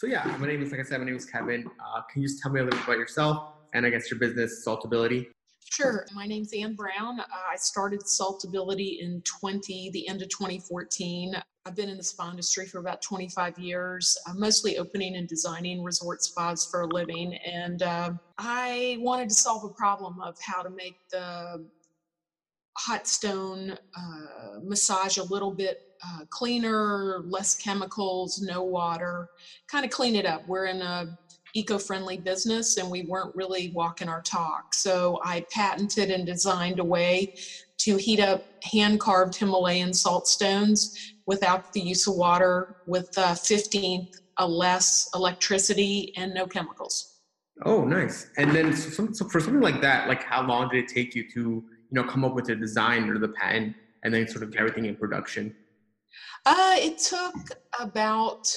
So yeah, my name is like I said, my name is Kevin. Uh, can you just tell me a little bit about yourself and I guess your business, Saltability? Sure. My name's Ann Brown. Uh, I started Saltability in 20, the end of 2014. I've been in the spa industry for about 25 years, uh, mostly opening and designing resort spas for a living. And uh, I wanted to solve a problem of how to make the hot stone uh, massage a little bit uh, cleaner, less chemicals, no water, kind of clean it up. We're in a eco-friendly business and we weren't really walking our talk. So I patented and designed a way to heat up hand-carved Himalayan salt stones without the use of water with uh, 15th less electricity and no chemicals. Oh, nice. And then so, so for something like that, like how long did it take you to, you know, come up with the design or the patent and then sort of get everything in production? Uh, it took about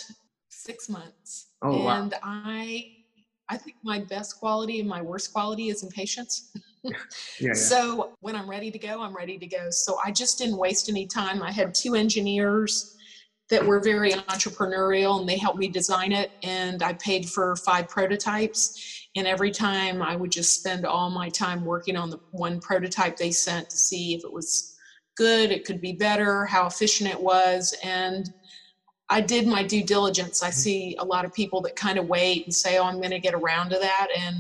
six months. Oh, and wow. I I think my best quality and my worst quality is impatience. Yeah, yeah. So when I'm ready to go, I'm ready to go. So I just didn't waste any time. I had two engineers that were very entrepreneurial and they helped me design it and I paid for five prototypes and every time I would just spend all my time working on the one prototype they sent to see if it was good, it could be better, how efficient it was and I did my due diligence. I mm-hmm. see a lot of people that kind of wait and say, "Oh, I'm going to get around to that." And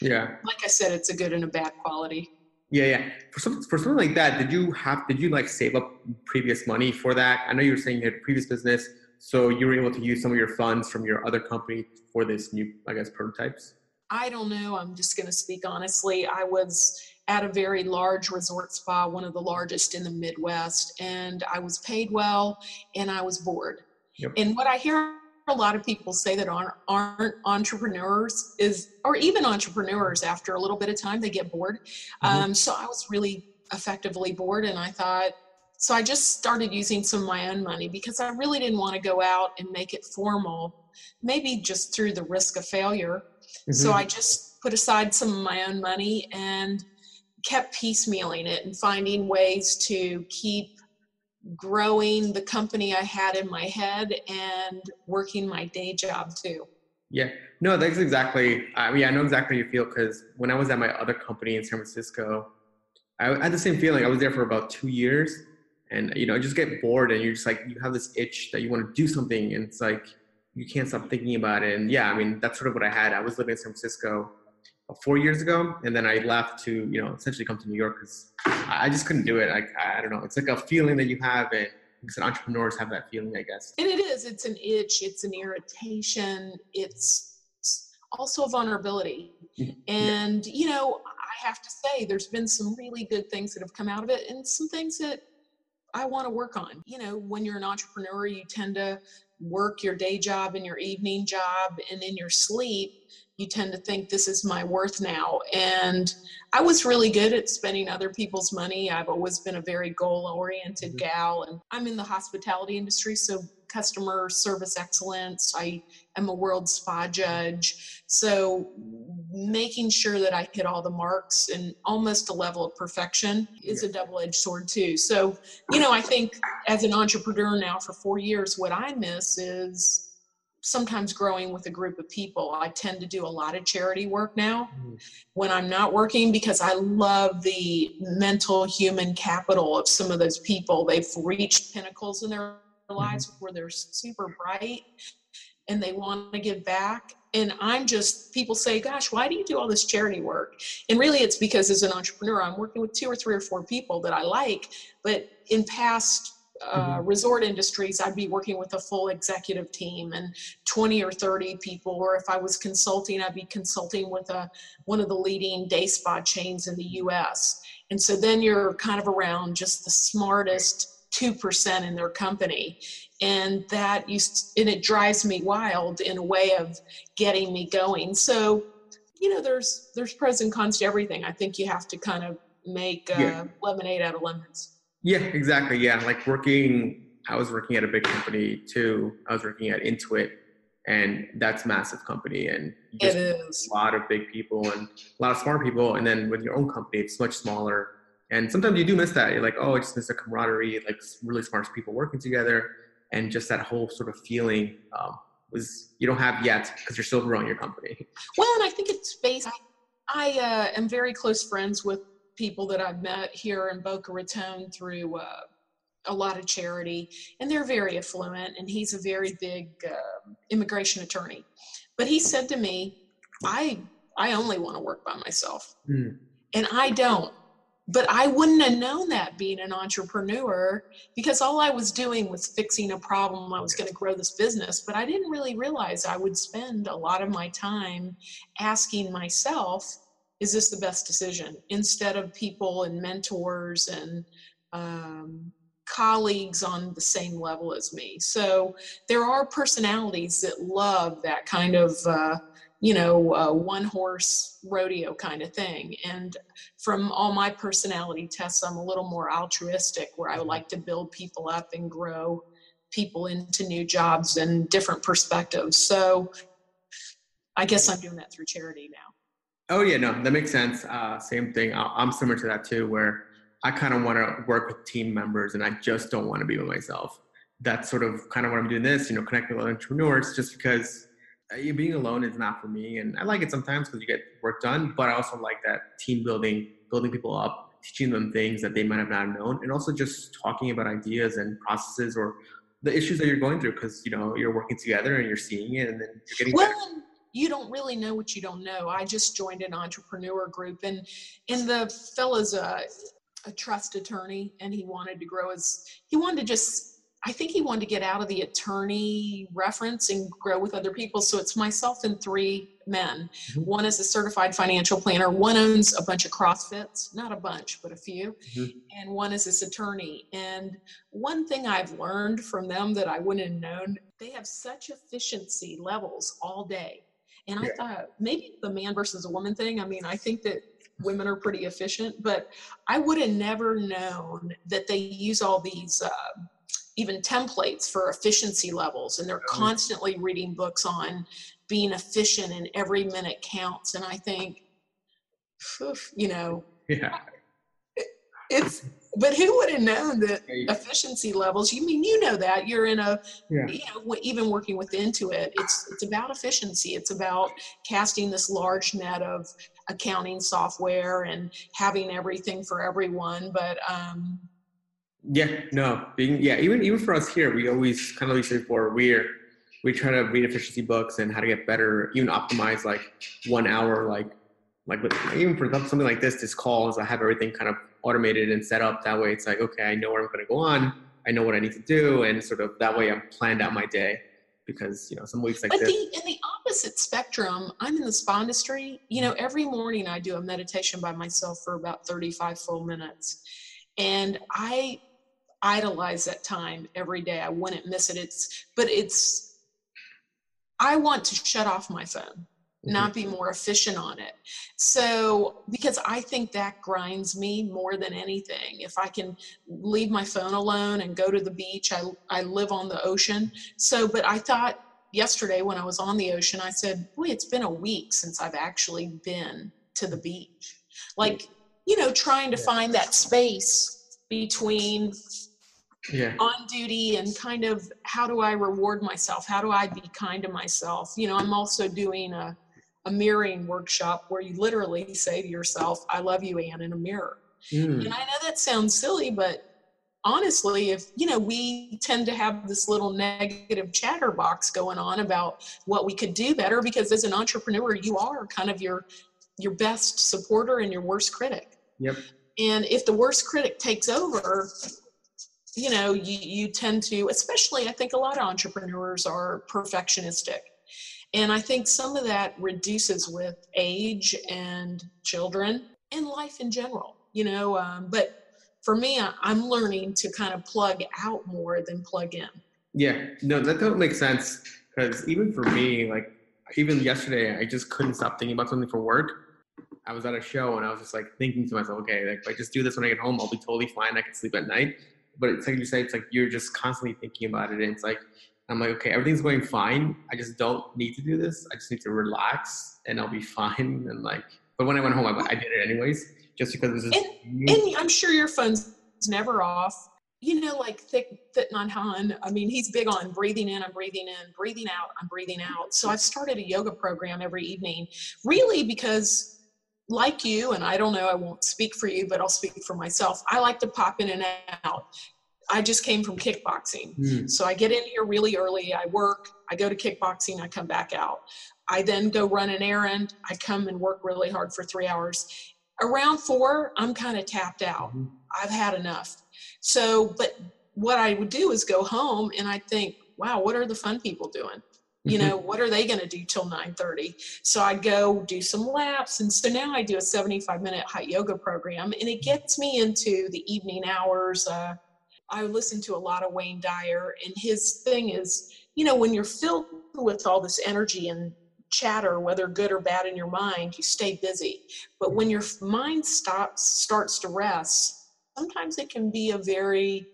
yeah, like I said, it's a good and a bad quality. yeah, yeah. For some, for something like that, did you have, did you like save up previous money for that? I know you were saying you had previous business, so you were able to use some of your funds from your other company for this new, I guess, prototypes. I don't know. I'm just going to speak honestly. I was at a very large resort spa, one of the largest in the Midwest, and I was paid well and I was bored. Yep. And what I hear a lot of people say that aren't, aren't entrepreneurs is, or even entrepreneurs, after a little bit of time, they get bored. Mhm. Um, so I was really effectively bored, and I thought, so I just started using some of my own money because I really didn't want to go out and make it formal, maybe just through the risk of failure. So Mhm. I just put aside some of my own money and kept piecemealing it and finding ways to keep growing the company I had in my head and working my day job too. Yeah, no, that's exactly. I mean, I know exactly how you feel because when I was at my other company in San Francisco, I had the same feeling. I was there for about two years, and you know, you just get bored, and you're just like you have this itch that you want to do something, and it's like you can't stop thinking about it. And yeah, I mean, that's sort of what I had. I was living in San Francisco four years ago, and then I left to you know essentially come to New York because I just couldn't do it. Like I I don't know, it's like a feeling that you have, and because entrepreneurs have that feeling, I guess. And it is, it's an itch, it's an irritation, it's also a vulnerability. Mhm. And, you know, I have to say, there's been some really good things that have come out of it and some things that I want to work on. You know, when you're an entrepreneur, you tend to work your day job and your evening job, and in your sleep, you tend to think this is my worth now. And I was really good at spending other people's money. I've always been a very goal oriented Mhm. gal, and I'm in the hospitality industry, so customer service excellence. I am a world spa judge. So making sure that I hit all the marks and almost a level of perfection is a double edged sword, too. So, you know, I think as an entrepreneur now for four years, what I miss is sometimes growing with a group of people. I tend to do a lot of charity work now Mhm. when I'm not working because I love the mental human capital of some of those people. They've reached pinnacles in their lives where they're super bright and they want to give back. And I'm just, people say, gosh, why do you do all this charity work? And really, it's because as an entrepreneur, I'm working with two or three or four people that I like. But in past uh, resort industries, I'd be working with a full executive team and 20 or 30 people. Or if I was consulting, I'd be consulting with a, one of the leading day spa chains in the US. And so then you're kind of around just the smartest 2% in their company. And that used and it drives me wild in a way of getting me going. So you know there's there's pros and cons to everything. I think you have to kind of make uh, yeah. lemonade out of lemons. Yeah exactly yeah like working i was working at a big company too. I was working at intuit and that's massive company and it is. a lot of big people and a lot of smart people and then with your own company it's much smaller. And sometimes you do miss that. You're like oh i just miss the camaraderie like really smart people working together and just that whole sort of feeling um, was you don't have yet because you're still growing your company. Well, and I think it's based. I uh, am very close friends with people that I've met here in Boca Raton through uh, a lot of charity, and they're very affluent. And he's a very big uh, immigration attorney. But he said to me, "I I only want to work by myself, mm. and I don't but I wouldn't have known that being an entrepreneur because all I was doing was fixing a problem. I was going to grow this business, but I didn't really realize I would spend a lot of my time asking myself, is this the best decision? Instead of people and mentors and um, colleagues on the same level as me. So there are personalities that love that kind of. Uh, you know, uh, one horse rodeo kind of thing. And from all my personality tests, I'm a little more altruistic, where I like to build people up and grow people into new jobs and different perspectives. So I guess I'm doing that through charity now. Oh, yeah, no, that makes sense. Uh, same thing. I'm similar to that too, where I kind of want to work with team members and I just don't want to be with myself. That's sort of kind of what I'm doing this, you know, connecting with entrepreneurs just because being alone is not for me and i like it sometimes because you get work done but i also like that team building building people up teaching them things that they might have not known and also just talking about ideas and processes or the issues that you're going through because you know you're working together and you're seeing it and then you're getting well better. you don't really know what you don't know i just joined an entrepreneur group and and the fella's a, a trust attorney and he wanted to grow his he wanted to just I think he wanted to get out of the attorney reference and grow with other people. So it's myself and three men. Mm-hmm. One is a certified financial planner. One owns a bunch of CrossFits, not a bunch, but a few. Mm-hmm. And one is this attorney. And one thing I've learned from them that I wouldn't have known, they have such efficiency levels all day. And I thought maybe the man versus a woman thing. I mean, I think that women are pretty efficient, but I would have never known that they use all these. Uh, even templates for efficiency levels and they're constantly reading books on being efficient and every minute counts and i think you know yeah. it's but who would have known that efficiency levels you mean you know that you're in a yeah. you know even working with intuit it's it's about efficiency it's about casting this large net of accounting software and having everything for everyone but um yeah, no, being yeah, even even for us here, we always kind of like said before, we're we try to read efficiency books and how to get better, even optimize like one hour, like like with, even for something like this, this call is I have everything kind of automated and set up. That way, it's like okay, I know where I'm going to go on, I know what I need to do, and sort of that way, I'm planned out my day because you know some weeks like but this. The, in the opposite spectrum, I'm in the spa industry. You know, every morning I do a meditation by myself for about 35 full minutes, and I idolize that time every day. I wouldn't miss it. It's but it's I want to shut off my phone, mm-hmm. not be more efficient on it. So because I think that grinds me more than anything. If I can leave my phone alone and go to the beach, I I live on the ocean. So but I thought yesterday when I was on the ocean, I said, boy, it's been a week since I've actually been to the beach. Like, you know, trying to find that space between yeah. on duty and kind of how do I reward myself? How do I be kind to myself? You know, I'm also doing a, a mirroring workshop where you literally say to yourself, I love you, Anne, in a mirror. Mm. And I know that sounds silly, but honestly, if, you know, we tend to have this little negative chatterbox going on about what we could do better because as an entrepreneur, you are kind of your your best supporter and your worst critic. Yep. And if the worst critic takes over, you know you, you tend to especially i think a lot of entrepreneurs are perfectionistic and i think some of that reduces with age and children and life in general you know um, but for me I, i'm learning to kind of plug out more than plug in Yeah, no, that don't make sense because even for me, like even yesterday, I just couldn't stop thinking about something for work. I was at a show and I was just like thinking to myself, okay, like if I just do this when I get home, I'll be totally fine. I can sleep at night. But it's like you say, it's like you're just constantly thinking about it. And it's like, I'm like, okay, everything's going fine. I just don't need to do this. I just need to relax and I'll be fine. And like, but when I went home, I, I did it anyways, just because it was just. And, and I'm sure your phone's never off. You know, like thick, Thich Nhat Hanh. I mean, he's big on breathing in, I'm breathing in, breathing out, I'm breathing out. So I've started a yoga program every evening, really because like you, and I don't know, I won't speak for you, but I'll speak for myself. I like to pop in and out. I just came from kickboxing. Mm. So I get in here really early, I work, I go to kickboxing, I come back out. I then go run an errand, I come and work really hard for three hours. Around four, I'm kind of tapped out. Mm-hmm. I've had enough. So, but what I would do is go home and I think, wow, what are the fun people doing? You mm-hmm. know what are they going to do till 9.30 so i go do some laps and so now i do a 75 minute hot yoga program and it gets me into the evening hours uh, i listen to a lot of wayne dyer and his thing is you know when you're filled with all this energy and chatter whether good or bad in your mind you stay busy. But when your mind stops starts to rest sometimes it can be a very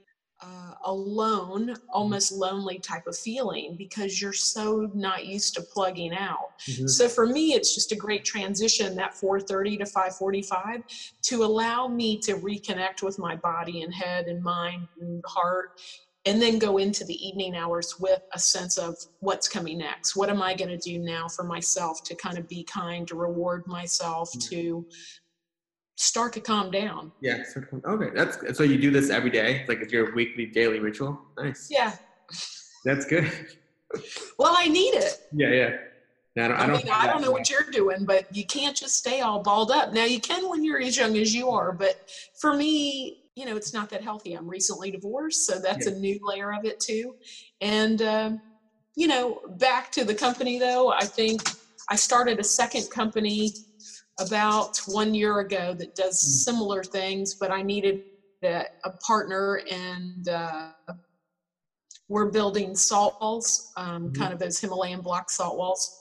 uh, alone, almost lonely type of feeling because you're so not used to plugging out. Mm-hmm. So for me, it's just a great transition that 4:30 to 5:45 to allow me to reconnect with my body and head and mind and heart. And then go into the evening hours with a sense of what's coming next. What am I going to do now for myself to kind of be kind, to reward myself, mm-hmm. to start to calm down. Yeah. Okay. That's so you do this every day. It's like it's your weekly, daily ritual. Nice. Yeah. That's good. well, I need it. Yeah. Yeah. I, don't, I, I mean, I don't know what you're doing, but you can't just stay all balled up. Now you can when you're as young as you are, but for me, you know, it's not that healthy. I'm recently divorced, so that's yeah. a new layer of it too. And uh, you know, back to the company though, I think I started a second company about one year ago that does hmm. similar things, but I needed a, a partner and uh, we're building salt walls, um, mm-hmm. kind of those Himalayan block salt walls.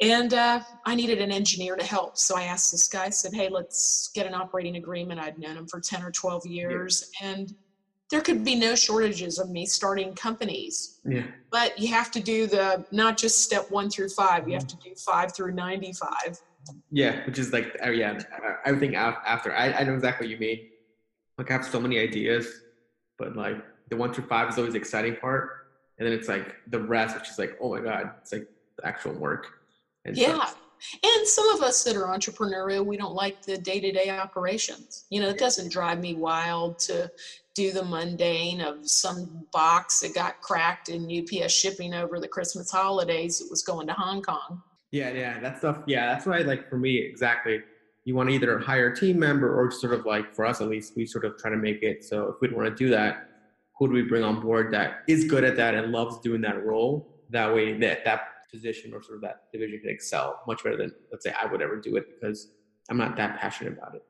And uh, I needed an engineer to help. So I asked this guy, I said, hey, let's get an operating agreement. I'd known him for 10 or 12 years. Yeah. And there could be no shortages of me starting companies. Yeah. But you have to do the not just step one through five, you have mm-hmm. to do five through 95. Yeah, which is like uh, yeah, everything after. I, I know exactly what you mean. Like I have so many ideas, but like the one through five is always the exciting part, and then it's like the rest, which is like oh my god, it's like the actual work. And yeah. So, and some of us that are entrepreneurial, we don't like the day to day operations. You know, it doesn't drive me wild to do the mundane of some box that got cracked in UPS shipping over the Christmas holidays. It was going to Hong Kong. Yeah, yeah, that stuff. Yeah, that's why, like, for me, exactly. You want to either hire a team member or sort of like, for us at least, we sort of try to make it. So if we want to do that, who do we bring on board that is good at that and loves doing that role? That way, that that position or sort of that division can excel much better than, let's say, I would ever do it because I'm not that passionate about it.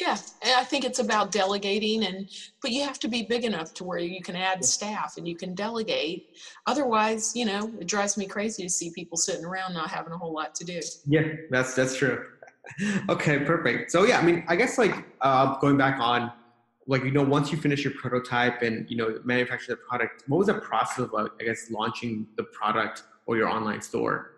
Yeah, I think it's about delegating and but you have to be big enough to where you can add staff and you can delegate. Otherwise, you know, it drives me crazy to see people sitting around not having a whole lot to do. Yeah, that's that's true. okay, perfect. So yeah, I mean, I guess like uh, going back on like you know once you finish your prototype and you know manufacture the product, what was the process of like I guess launching the product or your online store?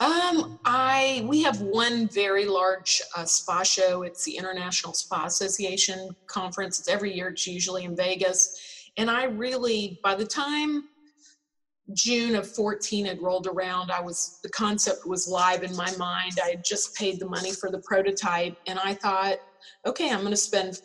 Um, I we have one very large uh, spa show. It's the International Spa Association conference. It's every year. It's usually in Vegas, and I really by the time June of 14 had rolled around, I was the concept was live in my mind. I had just paid the money for the prototype, and I thought, okay, I'm going to spend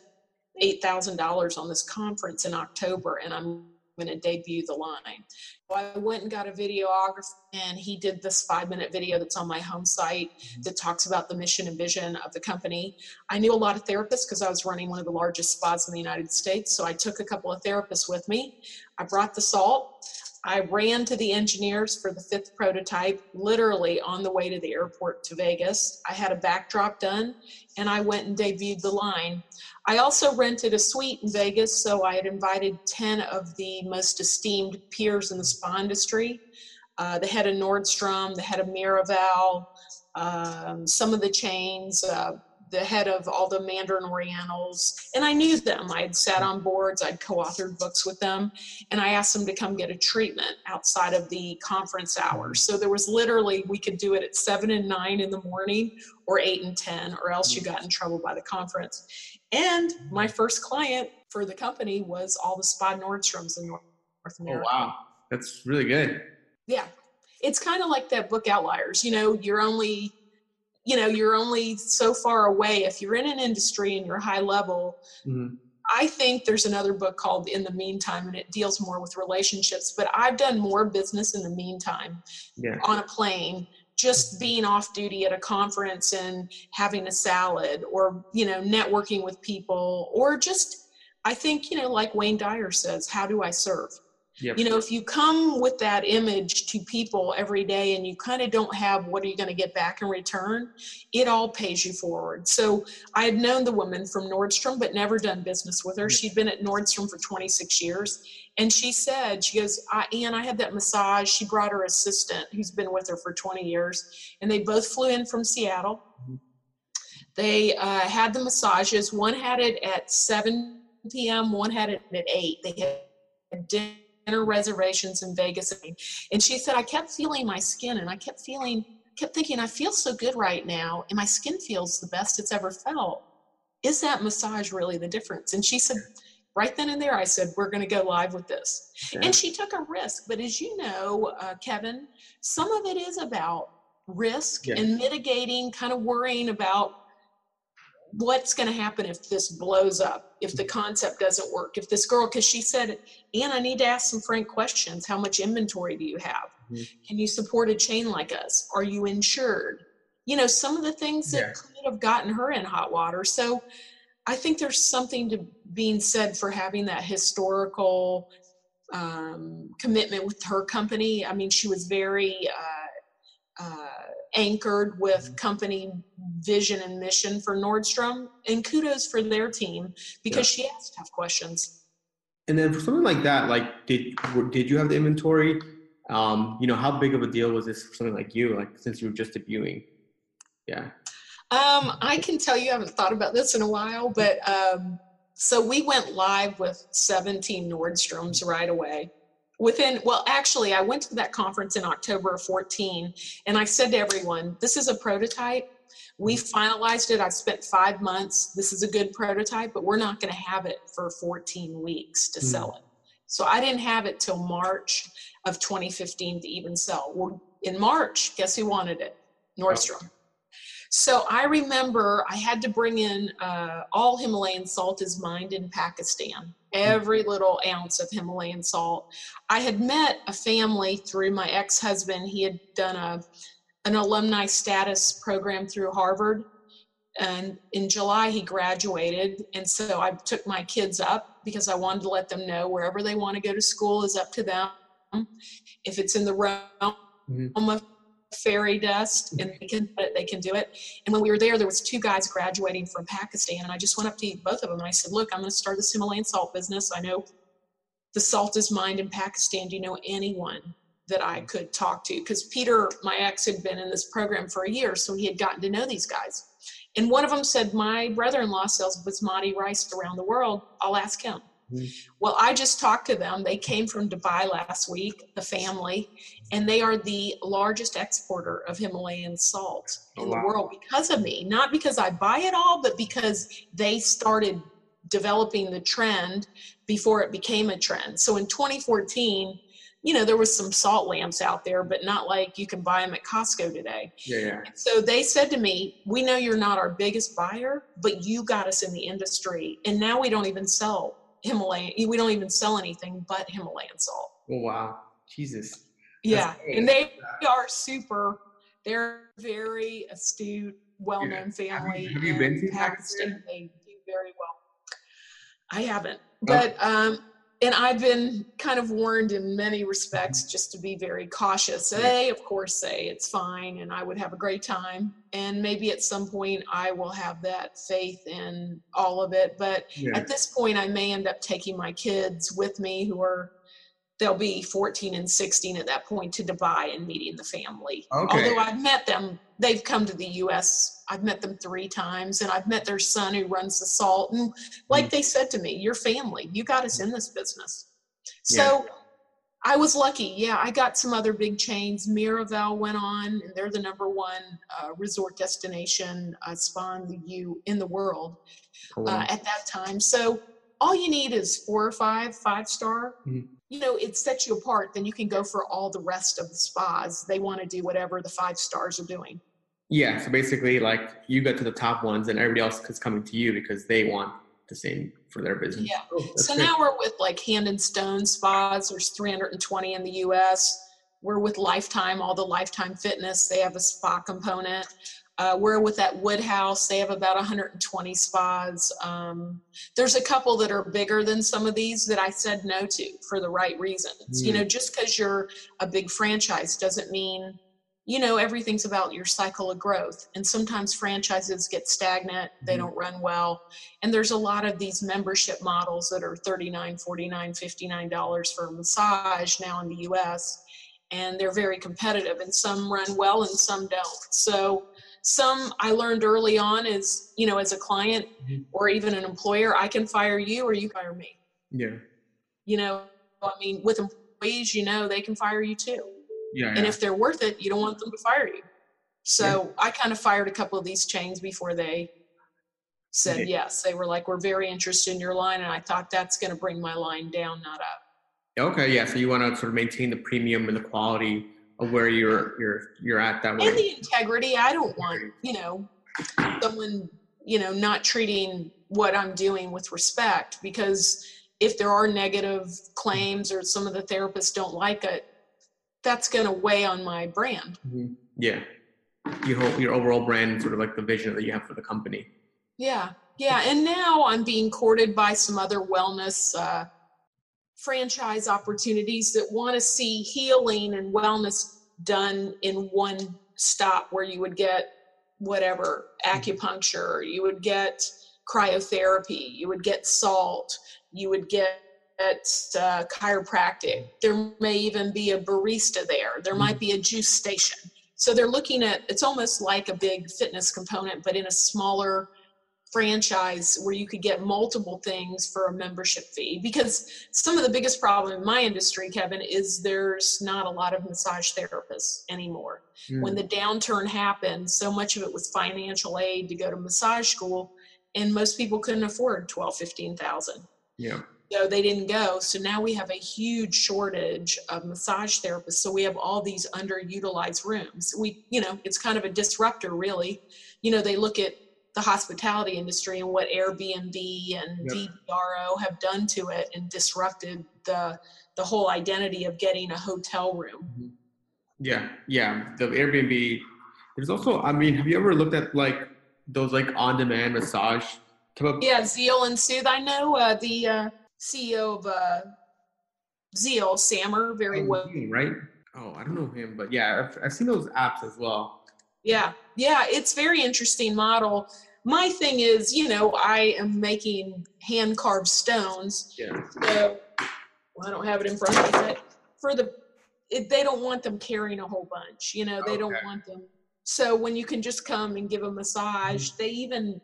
eight thousand dollars on this conference in October, and I'm going to debut the line. So I went and got a videographer, and he did this five minute video that's on my home site mm-hmm. that talks about the mission and vision of the company. I knew a lot of therapists because I was running one of the largest spas in the United States. So I took a couple of therapists with me. I brought the salt. I ran to the engineers for the fifth prototype, literally on the way to the airport to Vegas. I had a backdrop done and I went and debuted the line. I also rented a suite in Vegas, so I had invited 10 of the most esteemed peers in the spa industry uh, the head of Nordstrom, the head of Miraval, um, some of the chains, uh, the head of all the Mandarin Orientals, and I knew them. I'd sat on boards, I'd co authored books with them, and I asked them to come get a treatment outside of the conference hours. So there was literally, we could do it at seven and nine in the morning or eight and 10, or else you got in trouble by the conference. And my first client for the company was all the spa Nordstroms in North Oh America. wow, that's really good. Yeah. It's kind of like that book Outliers. You know, you're only you know you're only so far away if you're in an industry and you're high level Mhm. i think there's another book called in the meantime and it deals more with relationships but i've done more business in the meantime Yeah. on a plane just being off duty at a conference and having a salad or you know networking with people or just i think you know like wayne dyer says how do i serve Yep. you know if you come with that image to people every day and you kind of don't have what are you going to get back in return it all pays you forward. So i had known the woman from nordstrom but never done business with her. She'd been at nordstrom for 26 years and she said she goes I, ann i had that massage. She brought her assistant who's been with her for 20 years and they both flew in from seattle. Mhm. they uh, had the massages. One had it at 7 p.m one had it at 8 they had dinner dinner reservations in Vegas. And she said, I kept feeling my skin and I kept feeling, kept thinking, I feel so good right now. And my skin feels the best it's ever felt. Is that massage really the difference? And she said, right then and there, I said, we're going to go live with this. Yeah. And she took a risk. But as you know, uh, Kevin, some of it is about risk Yeah. and mitigating, kind of worrying about what's going to happen if this blows up, if the concept doesn't work, if this girl, because she said, Ann, I need to ask some frank questions. How much inventory do you have? Mhm. Can you support a chain like us? Are you insured? You know, some of the things that Yeah. could have gotten her in hot water. So I think there's something to being said for having that historical um, commitment with her company. I mean, she was very uh, uh, anchored with company vision and mission for Nordstrom, and kudos for their team because she asked tough questions. And then for something like that, like did did you have the inventory? Um, you know, how big of a deal was this for something like you, like since you were just debuting? Yeah. Um, I can tell you, I haven't thought about this in a while, but um, so we went live with 17 Nordstroms right away. Within, well, actually, I went to that conference in October of 14, and I said to everyone, This is a prototype. We finalized it. I've spent five months. This is a good prototype, but we're not going to have it for 14 weeks to Mm. sell it. So I didn't have it till March of 2015 to even sell. Well, in March, guess who wanted it? Nordstrom. So I remember I had to bring in uh, all Himalayan salt is mined in Pakistan, every little ounce of Himalayan salt. I had met a family through my ex husband. He had done a, an alumni status program through Harvard. And in July, he graduated. And so I took my kids up because I wanted to let them know wherever they want to go to school is up to them. If it's in the realm Mhm. of fairy dust and they can they can do it. And when we were there there was two guys graduating from pakistan and i just went up to both of them and i said look i'm going to start this himalayan salt business. I know the salt is mined in pakistan. Do you know anyone that i could talk to? Because peter my ex had been in this program for a year so he had gotten to know these guys. And one of them said my brother-in-law sells basmati rice around the world. I'll ask him. Mhm. well i just talked to them. They came from dubai last week the family and they are the largest exporter of Himalayan salt Oh, in the wow. world because of me. Not because I buy it all, but because they started developing the trend before it became a trend. So in 2014, you know, there was some salt lamps out there, but not like you can buy them at Costco today. Yeah, yeah. So they said to me, "We know you're not our biggest buyer, but you got us in the industry, and now we don't even sell Himalayan. We don't even sell anything but Himalayan salt." Oh wow, Jesus. Yeah, and they are super. They're very astute, well-known Have you- family. have you been to Pakistan? They do very well. I haven't, Oh. but um, and I've been kind of warned in many respects just to be very cautious. They, of course, say it's fine and I would have a great time. And maybe at some point I will have that faith in all of it. But Yeah. at this point, I may end up taking my kids with me who are, they'll be 14 and 16 at that point to Dubai and meeting the family. Okay. Although I've met them, they've come to the US. I've met them three times and I've met their son who runs the salt. And like they said to me, your family, you got us in this business. So I was lucky. Yeah, I got some other big chains. Miraval went on, and they're the number one uh, resort destination uh, spa in the U in the world Oh, uh, at that time. So all you need is four or five, five star. Mhm. You know, it sets you apart. Then you can go for all the rest of the spas. They want to do whatever the five stars are doing. yeah. So basically, like you got to the top ones, and everybody else is coming to you because they want the same for their business. Yeah. Oh, So great. now we're with like Hand and Stone spas. There's 320 in the U.S. We're with Lifetime, all the Lifetime Fitness. They have a spa component. Uh, we're with that Woodhouse. They have about 120 spas. Um, there's a couple that are bigger than some of these that I said no to for the right reasons. You Mm. know, just because you're a big franchise doesn't mean, you know, everything's about your cycle of growth. And sometimes franchises get stagnant, they Mhm. don't run well and there's a lot of these membership models that are 39 49 59 dollars for a massage now in the us and they're very competitive and some run well and some don't so some i learned early on is you know as a client Mhm. or even an employer i can fire you or you fire me Yeah. you know i mean with employees you know they can fire you too Yeah. and yeah. if they're worth it you don't want them to fire you so i kind of fired a couple of these chains before they said Yeah. yes they were like we're very interested in your line and i thought that's going to bring my line down not up Okay, yeah. So you want to sort of maintain the premium and the quality of where you're you're you're at that way. and the integrity i don't want you know someone you know not treating what i'm doing with respect because if there are negative claims or some of the therapists don't like it that's going to weigh on my brand Mhm. Yeah. Your whole, your overall brand, sort of like the vision that you have for the company. Yeah, yeah. And now I'm being courted by some other wellness uh, franchise opportunities that want to see healing and wellness done in one stop where you would get whatever acupuncture, you would get cryotherapy, you would get salt, you would get uh, chiropractic. There may even be a barista there. There might be a juice station. So they're looking at it's almost like a big fitness component, but in a smaller franchise where you could get multiple things for a membership fee. Because some of the biggest problem in my industry, Kevin, is there's not a lot of massage therapists anymore. When Mm. the downturn happened, so much of it was financial aid to go to massage school, and most people couldn't afford 12, 15,000 yeah. so they didn't go. So now we have a huge shortage of massage therapists. So we have all these underutilized rooms. We, you know, it's kind of a disruptor, really. You know, they look at the hospitality industry and what Airbnb and Yep. Have done to it and disrupted the the whole identity of getting a hotel room. Yeah, yeah. The Airbnb. There's also, I mean, have you ever looked at like those like on-demand massage type of? Yeah, Zeel and Soothe. I know uh, the uh, CEO of uh, Zeel, Samer, very Oh, well. right? Oh, I don't know him, but yeah, I've, I've seen those apps as well. Yeah, yeah, it's very interesting model. My thing is, you know, I am making hand carved stones. Yeah. So well, I don't have it in front of me, but for the it, they don't want them carrying a whole bunch. You know, they don't want them. So when you can just come and give a massage, mm-hmm. they even,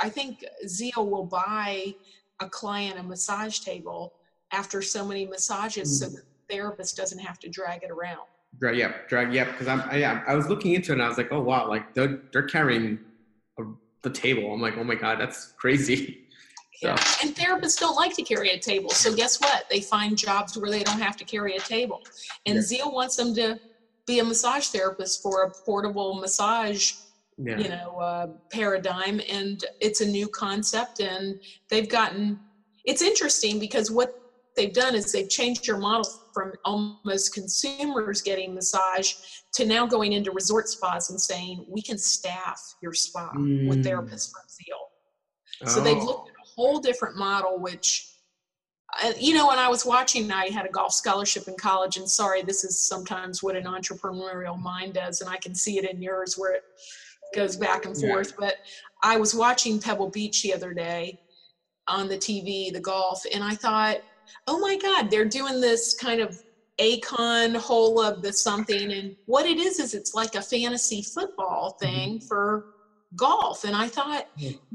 I think Zeel will buy a client a massage table after so many massages, so mm-hmm. the therapist doesn't have to drag it around. Drag, Yep. drag, Yep. Because I'm, I, yeah, I was looking into it and I was like, oh wow, like they're they're carrying the table. I'm like, oh my god, that's crazy. Yeah. And therapists don't like to carry a table. So guess what? They find jobs where they don't have to carry a table. And Yeah. Zeel wants them to be a massage therapist for a portable massage, Yeah. you know, uh, paradigm. And it's a new concept. And they've gotten. It's interesting because what they've done is they've changed your model from almost consumers getting massage to now going into resort spas and saying we can staff your spa with Mm. therapists from Zeel. So they've Oh, looked at a whole different model, which uh, you know, when I was watching, I had a golf scholarship in college, and sorry, this is sometimes what an entrepreneurial mind does, and I can see it in yours where it goes back and forth. Yeah. But I was watching Pebble Beach the other day on the TV, the golf, and I thought, oh my God, they're doing this kind of Acon hole of the something, and what it is is it's like a fantasy football mm-hmm. thing mm-hmm. for golf. And I thought,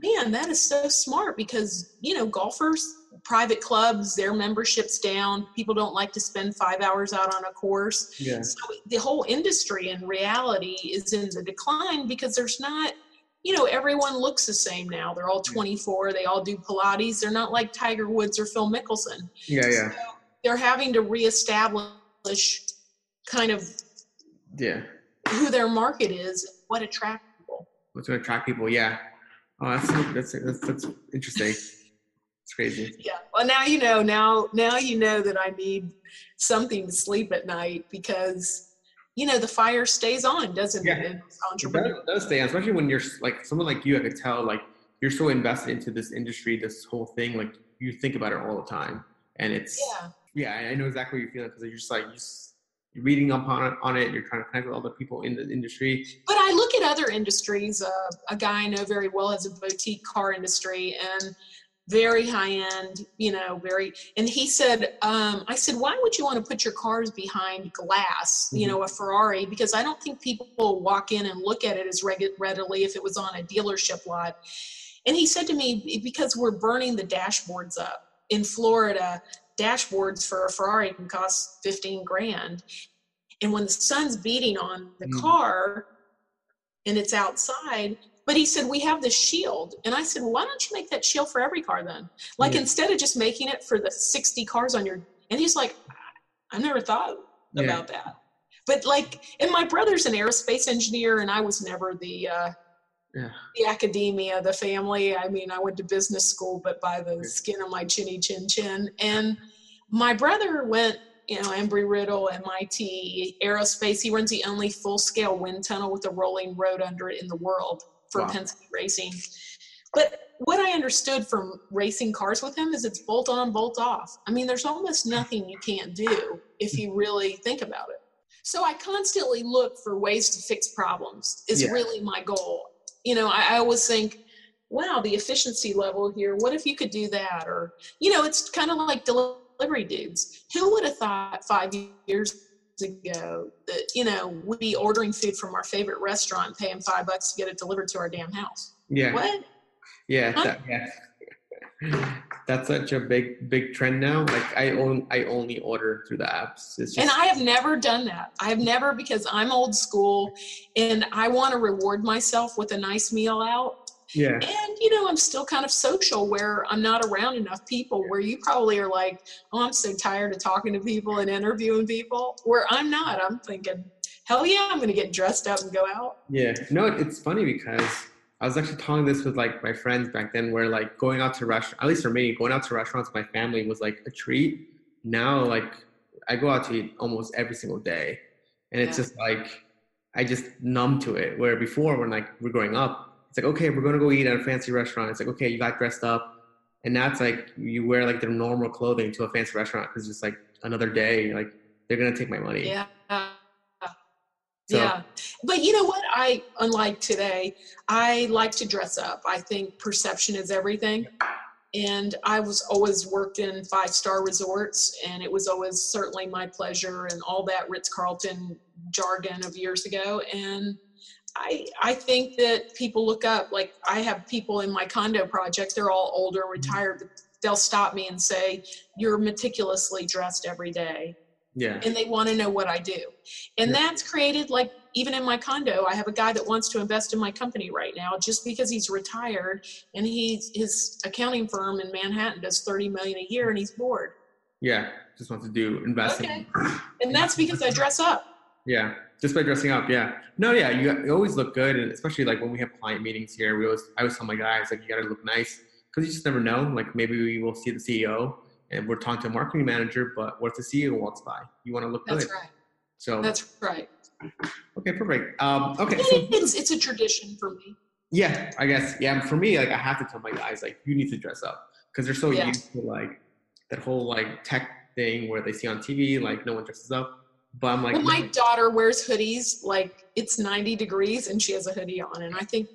man, that is so smart because you know golfers private clubs, their membership's down. People don't like to spend five hours out on a course. Yeah. So the whole industry in reality is in the decline because there's not, you know, everyone looks the same now. They're all 24. They all do Pilates. They're not like Tiger Woods or Phil Mickelson. Yeah, yeah. So they're having to reestablish kind of yeah who their market is, what attracts people. What's going to attract people? Yeah. Oh, that's that's that's, that's interesting. It's crazy. Yeah. Well, now you know. Now, now you know that I need something to sleep at night because you know the fire stays on, doesn't yeah. it? Entrepreneur. It does, does stay on, especially when you're like someone like you. I could tell like you're so invested into this industry, this whole thing. Like you think about it all the time, and it's yeah. Yeah, I know exactly what you're feeling because you're just like you you're reading up on it, on it. You're trying to connect with other people in the industry. But I look at other industries. Uh, a guy I know very well has a boutique car industry, and very high end, you know, very. And he said, um, I said, why would you want to put your cars behind glass, mm-hmm. you know, a Ferrari? Because I don't think people will walk in and look at it as readily if it was on a dealership lot. And he said to me, because we're burning the dashboards up in Florida, dashboards for a Ferrari can cost 15 grand. And when the sun's beating on the mm. car and it's outside, but he said, We have this shield. And I said, well, Why don't you make that shield for every car then? Like yeah. instead of just making it for the 60 cars on your. And he's like, I've never thought yeah. about that. But like, and my brother's an aerospace engineer, and I was never the. Uh, yeah. the academia, the family. I mean, I went to business school, but by the skin of my chinny chin chin. And my brother went, you know, Embry Riddle, MIT, aerospace. He runs the only full scale wind tunnel with a rolling road under it in the world for wow. Penske Racing. But what I understood from racing cars with him is it's bolt on, bolt off. I mean, there's almost nothing you can't do if you really think about it. So I constantly look for ways to fix problems, is yeah. really my goal. You know, I, I always think, wow, the efficiency level here, what if you could do that? Or, you know, it's kind of like delivery dudes. Who would have thought five years ago that you know we'd be ordering food from our favorite restaurant paying five bucks to get it delivered to our damn house yeah what yeah huh? that, yeah that's such a big big trend now like i own i only order through the apps just, and i have never done that i have never because i'm old school and i want to reward myself with a nice meal out yeah. And you know, I'm still kind of social where I'm not around enough people where you probably are like, oh, I'm so tired of talking to people and interviewing people. Where I'm not. I'm thinking, hell yeah, I'm gonna get dressed up and go out. Yeah. No, it's funny because I was actually talking this with like my friends back then where like going out to restaurant at least for me, going out to restaurants with my family was like a treat. Now like I go out to eat almost every single day. And it's yeah. just like I just numb to it. Where before when like we're growing up, it's like okay we're going to go eat at a fancy restaurant it's like okay you got dressed up and that's like you wear like their normal clothing to a fancy restaurant because it's like another day like they're going to take my money yeah so. yeah but you know what i unlike today i like to dress up i think perception is everything and i was always worked in five star resorts and it was always certainly my pleasure and all that ritz-carlton jargon of years ago and I, I think that people look up, like I have people in my condo project, they're all older, mm-hmm. retired, but they'll stop me and say, You're meticulously dressed every day. Yeah. And they want to know what I do. And yeah. that's created, like, even in my condo, I have a guy that wants to invest in my company right now just because he's retired and he's his accounting firm in Manhattan does 30 million a year and he's bored. Yeah. Just wants to do investing. Okay. And that's because I dress up. Yeah just by dressing up yeah no yeah you, you, always look good and especially like when we have client meetings here we always i always tell my guys like you gotta look nice because you just never know like maybe we will see the ceo and we're talking to a marketing manager but what if the ceo walks by you want to look that's good right so that's right okay perfect um okay so, it's it's a tradition for me yeah i guess yeah for me like i have to tell my guys like you need to dress up because they're so yeah. used to like that whole like tech thing where they see on TV, like no one dresses up. But I'm like, well, my no. daughter wears hoodies like it's 90 degrees and she has a hoodie on, and I think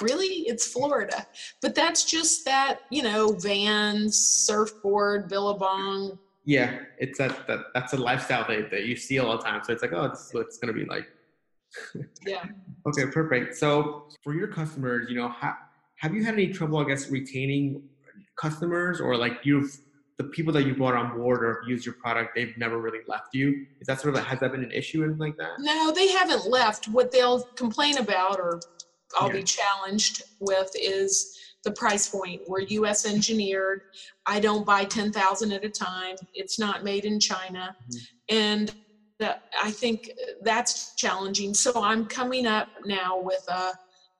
really it's Florida, but that's just that you know Vans, surfboard, Billabong. yeah, it's that, that that's a lifestyle that, that you see all the time. So it's like, oh, this is what it's gonna be like. Yeah. Okay, perfect. So for your customers, you know, ha- have you had any trouble, I guess, retaining customers or like you've the people that you brought on board or used your product, they've never really left you? Is that sort of like, has that been an issue and like that? No, they haven't left. What they'll complain about, or I'll be challenged with, is the price point. We're U.S. engineered. I don't buy ten thousand at a time. It's not made in China, Mhm. and uh, I think that's challenging. So I'm coming up now with a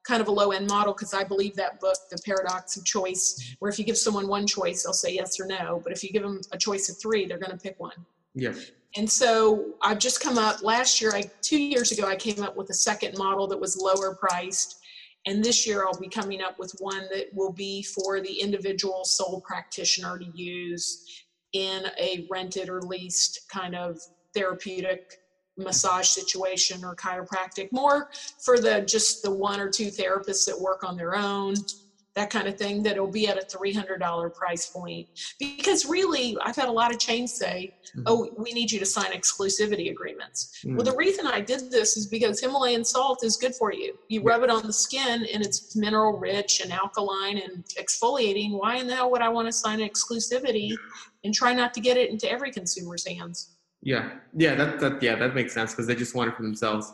kind of a low end model because I believe that book, The Paradox of Choice, where if you give someone one choice, they'll say yes or no. But if you give them a choice of three, they're going to pick one. Yeah. And so I've just come up last year, I two years ago, I came up with a second model that was lower priced. And this year I'll be coming up with one that will be for the individual sole practitioner to use in a rented or leased kind of therapeutic massage situation or chiropractic more for the just the one or two therapists that work on their own that kind of thing that'll be at a $300 price point. Because really i've had a lot of chains say Mhm. oh we need you to sign exclusivity agreements. Mm. well the reason i did this is because himalayan salt is good for you. You rub it on the skin and it's mineral rich and alkaline and exfoliating. Why in the hell would i want to sign an exclusivity and try not to get it into every consumer's hands? Yeah, yeah, that that yeah, that makes sense because they just want it for themselves.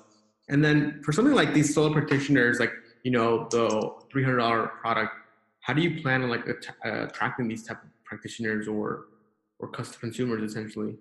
And then for something like these solo practitioners, like you know the three hundred dollar product, how do you plan on like att- uh, attracting these type of practitioners or or custom consumers essentially?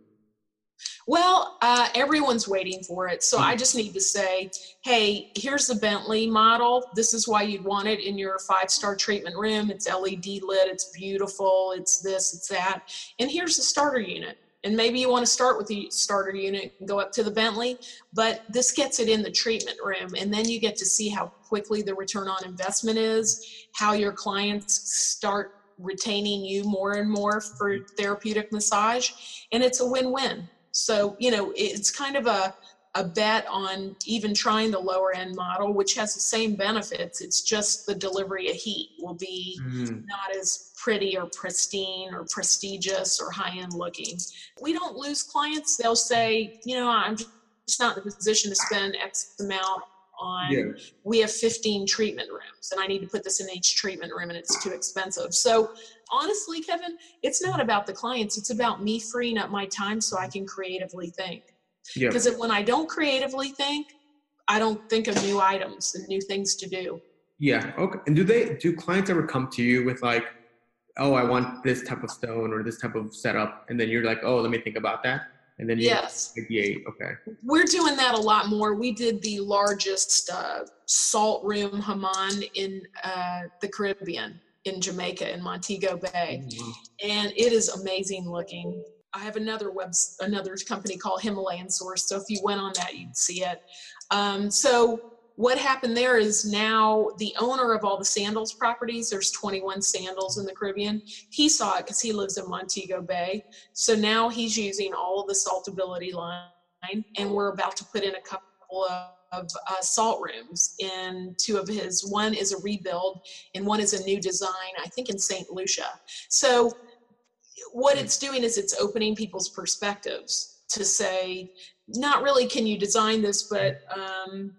Well, uh, everyone's waiting for it. So I just need to say, hey, here's the Bentley model. This is why you'd want it in your five star treatment room. It's LED lit, it's beautiful, it's this, it's that. And here's the starter unit. And maybe you want to start with the starter unit and go up to the Bentley, but this gets it in the treatment room. And then you get to see how quickly the return on investment is, how your clients start retaining you more and more for mm-hmm. therapeutic massage. And it's a win win. So, you know, it's kind of a, a bet on even trying the lower end model, which has the same benefits. It's just the delivery of heat will be Mm, not as pretty or pristine or prestigious or high end looking. We don't lose clients. They'll say, you know, I'm just not in the position to spend X amount on yeah, we have 15 treatment rooms and I need to put this in each treatment room and it's too expensive. So honestly, Kevin, it's not about the clients. It's about me freeing up my time so I can creatively think. Yeah. Because when I don't creatively think, I don't think of new items and new things to do. Yeah. Okay. And do they do clients ever come to you with like, oh, I want this type of stone or this type of setup, and then you're like, oh, let me think about that, and then you Yes. ideate. Okay. We're doing that a lot more. We did the largest uh, salt room hammam in uh, the Caribbean, in Jamaica, in Montego Bay. Oh, and it is amazing looking. I have another web, another company called Himalayan Source. So if you went on that, you'd see it. Um, so what happened there is now the owner of all the sandals properties, there's 21 sandals in the Caribbean. He saw it because he lives in Montego Bay. So now he's using all the saltability line, and we're about to put in a couple of of uh, salt rooms in two of his. One is a rebuild, and one is a new design. I think in Saint Lucia. So what hmm. it's doing is it's opening people's perspectives to say, not really can you design this, but hmm. um,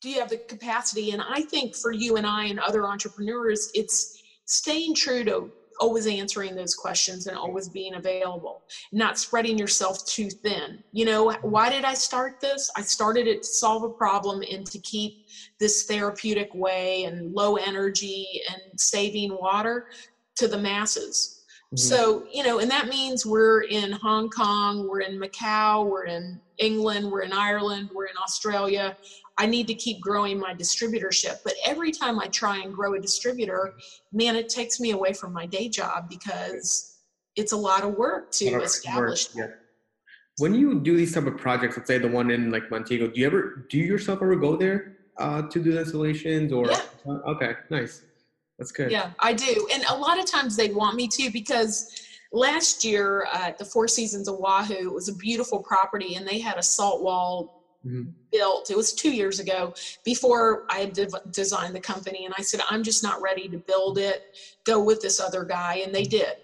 do you have the capacity? And I think for you and I and other entrepreneurs, it's staying true to always answering those questions and always being available, not spreading yourself too thin. You know, hmm. why did I start this? I started it to solve a problem and to keep this therapeutic way and low energy and saving water to the masses. Mhm. So, you know, and that means we're in Hong Kong, we're in Macau, we're in England, we're in Ireland, we're in Australia. I need to keep growing my distributorship. But every time I try and grow a distributor, man, it takes me away from my day job because it's a lot of work to of work, establish. Yeah. When you do these type of projects, let's say the one in like Montego, do you ever do you yourself ever go there uh, to do the installations or? Yeah. Okay, nice. That's good. Yeah, I do. And a lot of times they want me to because last year uh, the Four Seasons Oahu, it was a beautiful property, and they had a salt wall Mm-hmm. built. It was two years ago before I had de- designed the company. And I said, I'm just not ready to build it. Go with this other guy. And they did.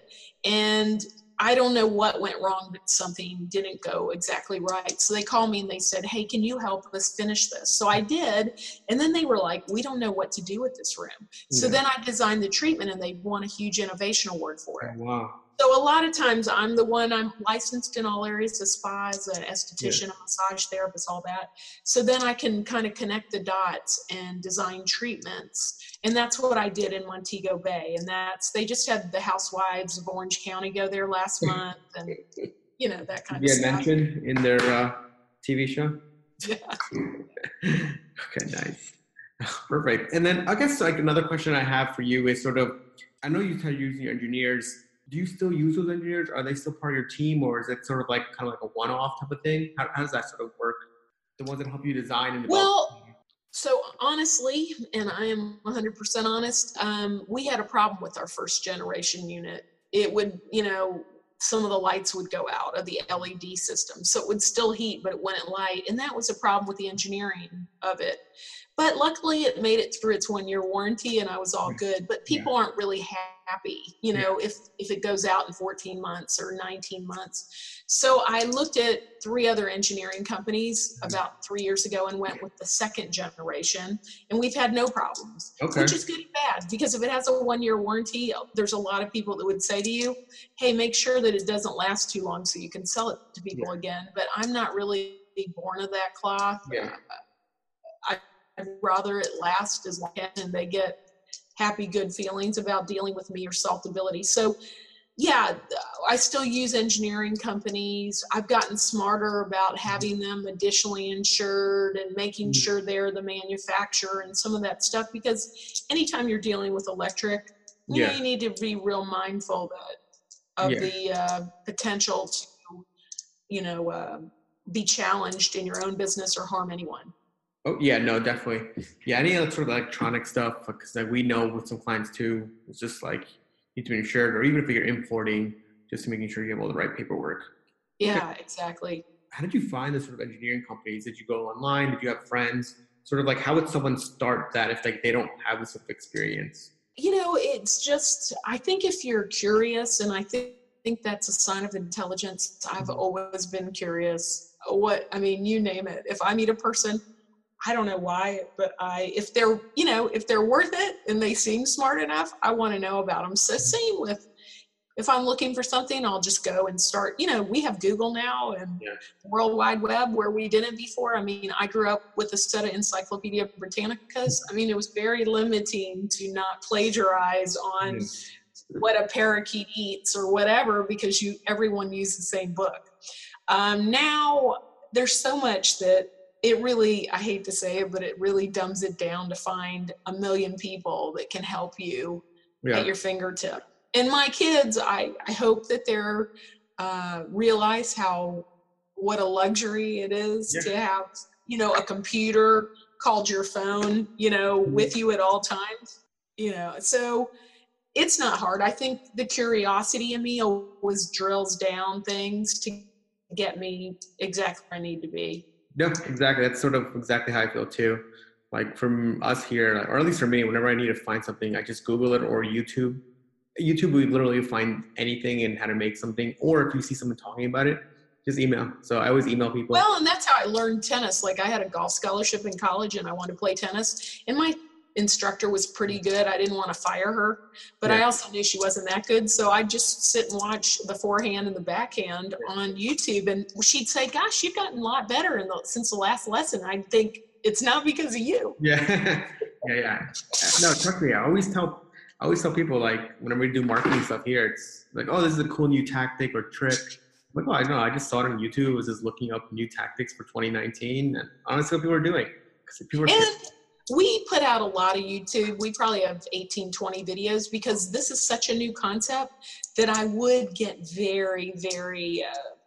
And I don't know what went wrong, but something didn't go exactly right. So they called me and they said, Hey, can you help us finish this? So I did. And then they were like, We don't know what to do with this room. Yeah. So then I designed the treatment and they won a huge innovation award for it. Oh, wow. So a lot of times I'm the one I'm licensed in all areas, a spa, as an esthetician, yeah. a massage therapist, all that. So then I can kind of connect the dots and design treatments. And that's what I did in Montego Bay. And that's they just had the housewives of Orange County go there last month and you know that kind yeah, of stuff. Yeah, mentioned in their uh, TV show. Yeah. okay, nice. Perfect. And then I guess like another question I have for you is sort of I know you kind of using engineers do you still use those engineers? Are they still part of your team, or is it sort of like kind of like a one-off type of thing? How, how does that sort of work? The ones that help you design and develop. Well, so honestly, and I am 100% honest, um, we had a problem with our first generation unit. It would, you know, some of the lights would go out of the LED system. So it would still heat, but it wouldn't light. And that was a problem with the engineering of it. But luckily, it made it through its one year warranty and I was all mm, good. But people yeah. aren't really happy, you know, yeah. if, if it goes out in 14 months or 19 months. So I looked at three other engineering companies mm-hmm. about three years ago and went with the second generation. And we've had no problems, okay. which is good and bad because if it has a one year warranty, uh, there's a lot of people that would say to you, hey, make sure that it doesn't last too long so you can sell it to people yeah. again. But I'm not really born of that cloth. Yeah. Uh, I'd rather it last as long and they get happy, good feelings about dealing with me or saltability. So, yeah, I still use engineering companies. I've gotten smarter about having them additionally insured and making mm-hmm. sure they're the manufacturer and some of that stuff because anytime you're dealing with electric, you yeah. know, you need to be real mindful that of yeah. the uh, potential to, you know, uh, be challenged in your own business or harm anyone. Oh yeah, no, definitely. Yeah, any sort of electronic stuff because like we know with some clients too, it's just like you need to be insured, or even if you're importing, just making sure you have all the right paperwork. Yeah, okay. exactly. How did you find the sort of engineering companies? Did you go online? Did you have friends? Sort of like how would someone start that if like they don't have this sort of experience? You know, it's just I think if you're curious, and I think think that's a sign of intelligence. I've mm-hmm. always been curious. What I mean, you name it. If I meet a person I don't know why, but I if they're you know if they're worth it and they seem smart enough, I want to know about them. So same with if I'm looking for something, I'll just go and start. You know, we have Google now and yeah. World Wide Web where we didn't before. I mean, I grew up with a set of Encyclopedia Britannicas. I mean, it was very limiting to not plagiarize on yes. what a parakeet eats or whatever because you everyone used the same book. Um, now there's so much that it really i hate to say it but it really dumbs it down to find a million people that can help you yeah. at your fingertip and my kids i i hope that they're uh, realize how what a luxury it is yeah. to have you know a computer called your phone you know mm-hmm. with you at all times you know so it's not hard i think the curiosity in me always drills down things to get me exactly where i need to be yeah, exactly. That's sort of exactly how I feel too. Like from us here, or at least for me, whenever I need to find something, I just Google it or YouTube. YouTube, we literally find anything and how to make something. Or if you see someone talking about it, just email. So I always email people. Well, and that's how I learned tennis. Like I had a golf scholarship in college and I wanted to play tennis. And my instructor was pretty mm. good. I didn't want to fire her, but yeah. I also knew she wasn't that good. So I'd just sit and watch the forehand and the backhand on YouTube. And she'd say, Gosh, you've gotten a lot better in the, since the last lesson. I'd think, It's not because of you. Yeah. yeah. Yeah. No, trust me. I always tell, I always tell people, like, whenever we do marketing stuff here, it's like, Oh, this is a cool new tactic or trick. I'm like, oh, I know. I just saw it on YouTube. I was just looking up new tactics for 2019. And honestly, what people are doing. Because people are. And- we put out a lot of YouTube. We probably have 18, 20 videos because this is such a new concept that I would get very, very uh,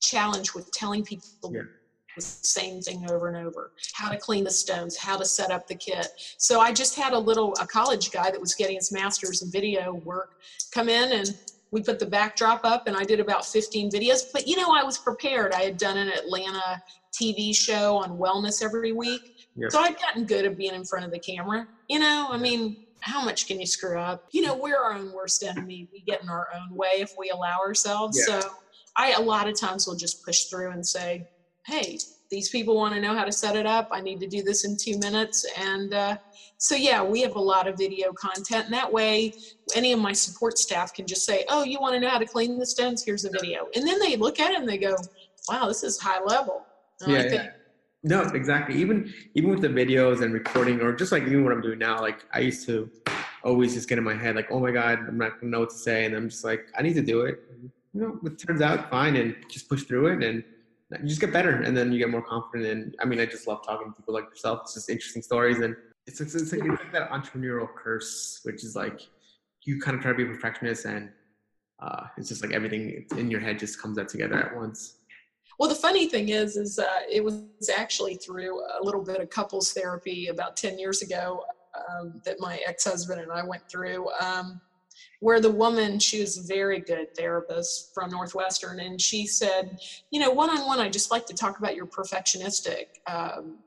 challenged with telling people yeah. the same thing over and over. How to clean the stones how to set up the kit. So i just had a little a college guy that was getting his master's in video work come in and we put the backdrop up and i did about 15 videos. But you know i was prepared. I had done an atlanta tv show on wellness every week yep. so I've gotten good at being in front of the camera you know? I mean how much can you screw up? You know we're our own worst enemy. We get in our own way if we allow ourselves. Yeah. so i a lot of times will just push through and say hey these people want to know how to set it up. I need to do this in two minutes. And uh, so yeah we have a lot of video content. And that way any of my support staff can just say oh you want to know how to clean the stones here's a video. And then they look at it and they go wow this is high level. And yeah, yeah. No exactly. Even even with the videos and recording or just like even what i'm doing now like i used to always just get in my head like oh my god i'm not gonna know what to say and i'm just like i need to do it. You know it turns out fine and just push through it and you just get better and then you get more confident and i mean i just love talking to people like yourself. It's just interesting stories and it's, it's, it's, like, it's like that entrepreneurial curse which is like you kind of try to be a perfectionist and uh, it's just like everything in your head just comes out together at once well the funny thing is is uh, it was actually through a little bit of couples therapy about 10 years ago um, that my ex-husband and i went through um, where the woman, she was a very good therapist from Northwestern, and she said, you know, one on one, I just like to talk about your perfectionistic, um,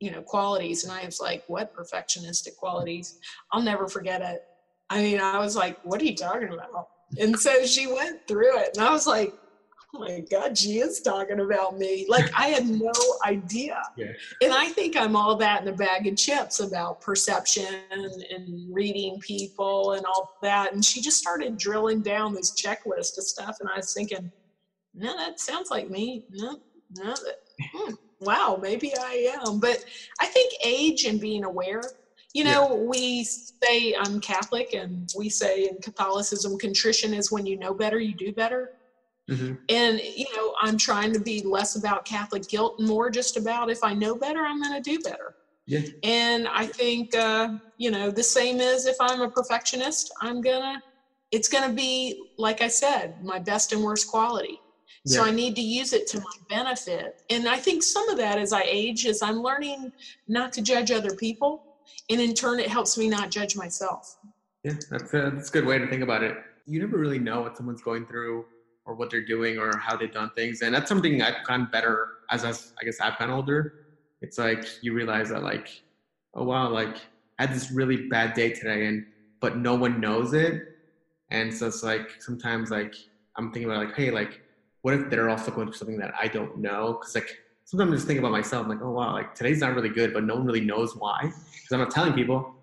you know, qualities. And I was like, what perfectionistic qualities? I'll never forget it. I mean, I was like, what are you talking about? And so she went through it, and I was like, my God, she is talking about me. Like I had no idea. Yeah. And I think I'm all that in a bag of chips about perception and, and reading people and all that. And she just started drilling down this checklist of stuff. And I was thinking, no, that sounds like me. No, no, that, hmm, wow, maybe I am. But I think age and being aware you know, yeah. we say I'm Catholic, and we say in Catholicism, contrition is when you know better, you do better. Mm-hmm. And, you know, I'm trying to be less about Catholic guilt and more just about if I know better, I'm going to do better. Yeah. And I think, uh, you know, the same as if I'm a perfectionist, I'm going to, it's going to be, like I said, my best and worst quality. Yeah. So I need to use it to my benefit. And I think some of that as I age is I'm learning not to judge other people. And in turn, it helps me not judge myself. Yeah, that's a, that's a good way to think about it. You never really know what someone's going through or what they're doing or how they've done things. And that's something I've gotten better as, as I guess I've gotten older. It's like you realize that like, oh wow, like I had this really bad day today and but no one knows it. And so it's like sometimes like I'm thinking about like, hey, like what if they're also going through something that I don't know? Cause like sometimes I just think about myself, I'm like, oh wow, like today's not really good, but no one really knows why. Because I'm not telling people.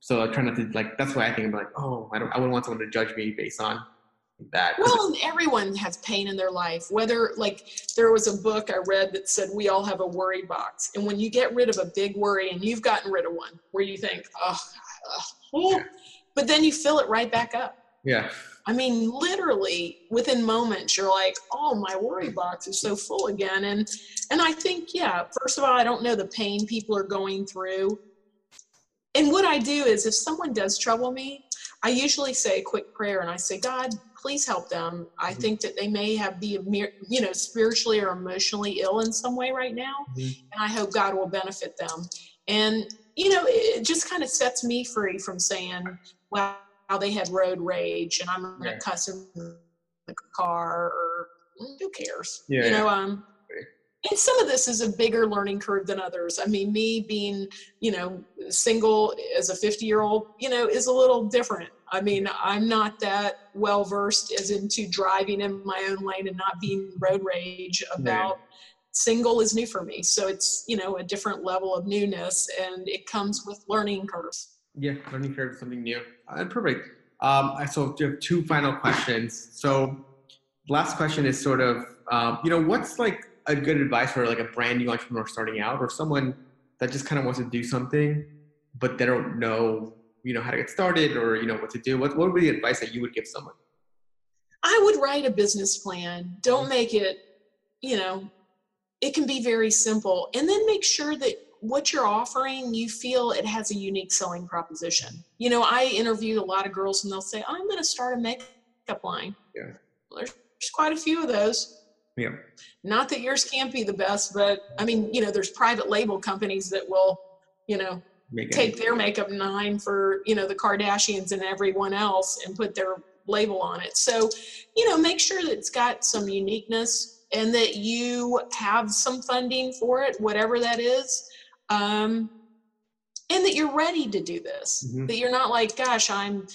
So I try not to like that's why I think I'm like, oh, I don't I wouldn't want someone to judge me based on that well everyone has pain in their life whether like there was a book i read that said we all have a worry box. And when you get rid of a big worry and you've gotten rid of one where you think oh, oh but then you fill it right back up. Yeah. I mean literally within moments you're like oh my worry box is so full again. And and i think yeah first of all i don't know the pain people are going through. And what i do is if someone does trouble me I usually say a quick prayer and I say, God, please help them. I mm-hmm. think that they may have be, you know, spiritually or emotionally ill in some way right now. Mm-hmm. And I hope God will benefit them. And, you know, it just kind of sets me free from saying, wow, they had road rage and I'm going to cuss in the car or who cares? Yeah, you know, um, and some of this is a bigger learning curve than others. I mean, me being, you know, single as a 50 year old, you know, is a little different. I mean, I'm not that well versed as into driving in my own lane and not being road rage about yeah. single is new for me. So it's, you know, a different level of newness and it comes with learning curves. Yeah, learning curve something new. Uh, perfect. Um, so you have two final questions. So last question is sort of, um, you know, what's like a good advice for like a brand new entrepreneur starting out or someone that just kind of wants to do something but they don't know you know how to get started or you know what to do. What, what would be the advice that you would give someone? I would write a business plan. Don't mm-hmm. make it you know it can be very simple. And then make sure that what you're offering you feel it has a unique selling proposition. You know i interviewed a lot of girls and they'll say i'm going to start a makeup line. Yeah. Well, there's quite a few of those Yeah. Not that yours can't be the best, but I mean, you know, there's private label companies that will, you know, Make take their makeup nine for, you know, the Kardashians and everyone else and put their label on it. So, you know, make sure that it's got some uniqueness and that you have some funding for it, whatever that is. Um, and that you're ready to do this. Mhm. That you're not like, gosh, I'm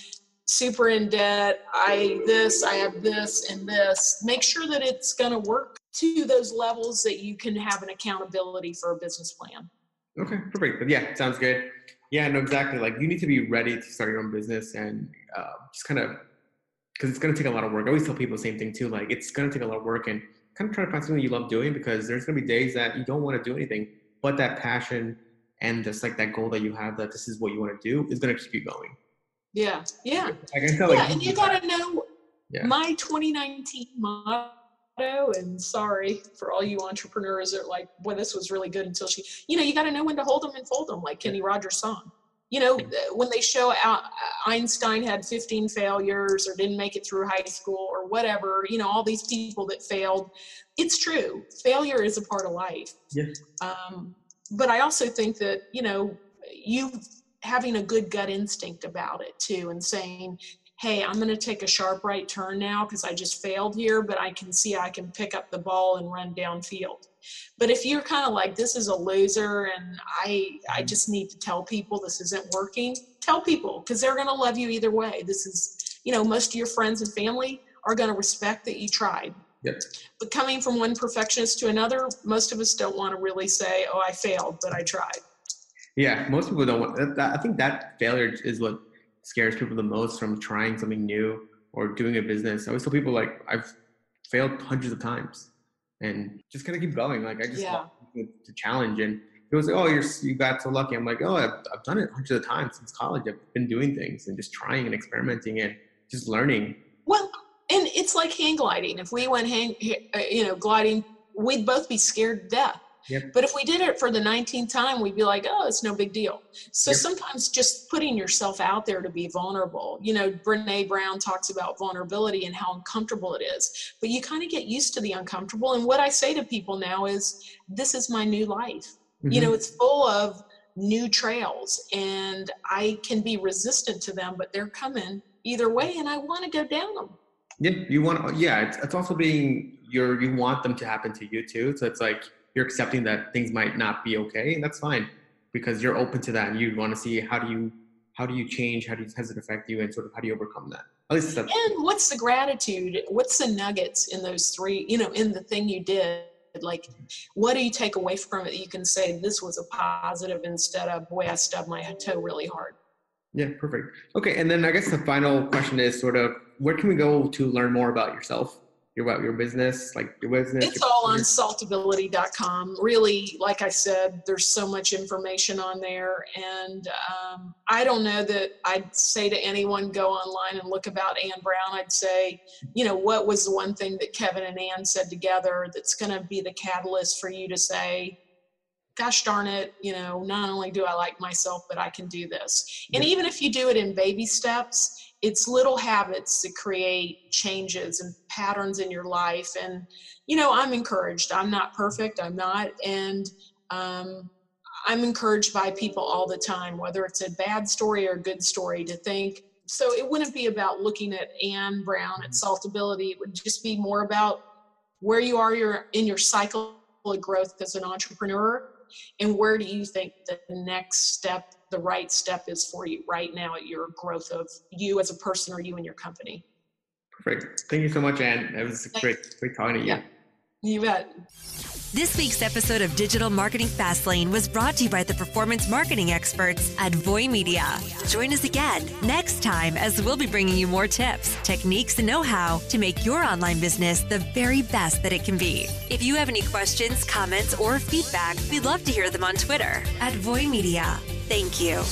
super in debt. I this, I have this and this. Make sure that it's going to work to those levels that you can have an accountability for a business plan. Okay, perfect. But yeah, sounds good. Yeah, no, exactly. Like you need to be ready to start your own business and uh, just kind of because it's going to take a lot of work. I always tell people the same thing too. Like it's going to take a lot of work and kind of try to find something you love doing because there's going to be days that you don't want to do anything, but that passion and just like that goal that you have that this is what you want to do is going to keep you going. Yeah, yeah, I can tell. yeah. And you got to know Yeah. my 2019 motto. And sorry for all you entrepreneurs that are like, boy, this was really good until she, you know, you got to know when to hold them and fold them, like Kenny Rogers' song. You know, when they show out Einstein had 15 failures or didn't make it through high school or whatever, you know, all these people that failed. It's true. Failure is a part of life. Yeah. Um, but I also think that, you know, you having a good gut instinct about it too and saying, hey, I'm going to take a sharp right turn now because I just failed here, but I can see I can pick up the ball and run downfield. But if you're kind of like this is a loser and I I mm-hmm. just need to tell people this isn't working, tell people because they're going to love you either way. This is, you know, most of your friends and family are going to respect that you tried. Yep. But coming from one perfectionist to another, most of us don't want to really say, "Oh, I failed, but I tried." Yeah, most people don't want that, that- I think that failure is what scares people the most from trying something new or doing a business. I always tell people like I've failed hundreds of times and just kind of keep going. Like I just Yeah. the challenge and it was like, oh, you're you got so lucky. I'm like, oh, I've, I've done it hundreds of times since college. I've been doing things and just trying and experimenting and just learning. Well, and it's like hang gliding. If we went hang, uh, you know, gliding, we'd both be scared to death. Yep. But if we did it for the 19th time, we'd be like, oh, it's no big deal. So Yep. sometimes just putting yourself out there to be vulnerable. You know, Brene Brown talks about vulnerability and how uncomfortable it is. But you kind of get used to the uncomfortable. And what I say to people now is, this is my new life. You Mhm. know, it's full of new trails and I can be resistant to them, but they're coming either way and I want to go down them. Yeah, you want. Yeah, it's, it's also being you're you want them to happen to you too. So it's like you're accepting that things might not be okay, and that's fine because you're open to that, and you want to see how do you how do you change, how do you, how does it affect you, and sort of how do you overcome that. At least that's And what's the gratitude? What's the nuggets in those three, you know, in the thing you did? Like, what do you take away from it you can say this was a positive instead of, boy, I stubbed my toe really hard? yeah, perfect. Okay, and then I guess the final question is sort of where can we go to learn more about yourself, your about your business, like your business. It's your all on saltability.com. Really, like I said, there's so much information on there. And um, I don't know that I'd say to anyone go online and look about Ann Brown. I'd say, you know, what was the one thing that Kevin and Ann said together that's going to be the catalyst for you to say, gosh darn it, you know, not only do I like myself, but I can do this. And even if you do it in baby steps, it's little habits that create changes and patterns in your life. And, you know, I'm encouraged. I'm not perfect. I'm not. And um, I'm encouraged by people all the time, whether it's a bad story or a good story, to think. So it wouldn't be about looking at Anne Brown at Saltability. It would just be more about where you are your, in your cycle of growth as an entrepreneur and where do you think the next step the right step is for you right now at your growth of you as a person or you and your company Perfect. Thank you so much, Anne. It was great, great talking to you. Yeah. You bet This week's episode of Digital Marketing Fastlane was brought to you by the performance marketing experts at Voy Media. Join us again next time as we'll be bringing you more tips, techniques, and know how to make your online business the very best that it can be. If you have any questions, comments, or feedback, we'd love to hear them on Twitter at Voy Media. Thank you.